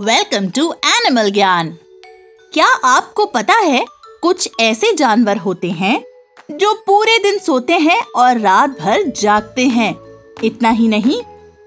Welcome to animal ज्ञान क्या आपको पता है कुछ ऐसे जानवर होते हैं जो पूरे दिन सोते हैं और रात भर जागते हैं? इतना ही नहीं,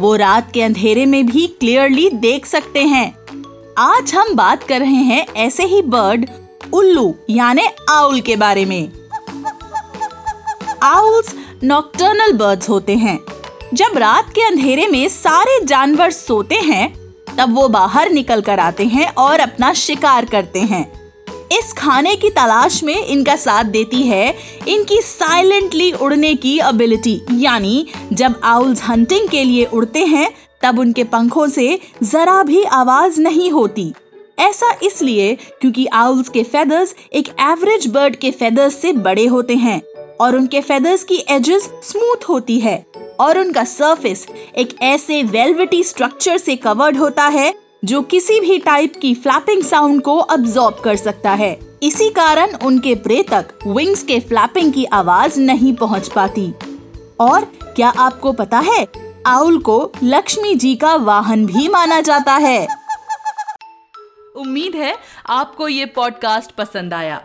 वो रात के अंधेरे में भी क्लियरली देख सकते हैं। आज हम बात कर रहे हैं ऐसे ही बर्ड उल्लू, यानी आउल के बारे में। आउल्स नॉक्टर्नल बर्ड्स होते हैं। जब रात के अंधेरे में सारे जानवर सोते हैं तब वो बाहर निकल कर आते हैं और अपना शिकार करते हैं। इस खाने की तलाश में इनका साथ देती है इनकी साइलेंटली उड़ने की एबिलिटी यानी, जब आउल्स हंटिंग के लिए उड़ते हैं, तब उनके पंखों से जरा भी आवाज़ नहीं होती। ऐसा इसलिए क्योंकि आउल्स के फेदर्स एक एवरेज बर्ड के फेदर्स से बड़े होते हैं और उनके फेदर्स की एजेस स्मूथ होती है। और उनका सरफेस एक ऐसे वेलवेटी स्ट्रक्चर से कवर्ड होता है, जो किसी भी टाइप की फ्लैपिंग साउंड को अब्सॉर्ब कर सकता है। इसी कारण उनके प्रे तक विंग्स के फ्लैपिंग की आवाज़ नहीं पहुँच पाती। और क्या आपको पता है आउल को लक्ष्मी जी का वाहन भी माना जाता है? उम्मीद है आपको ये पॉडकास्ट पसंद आया।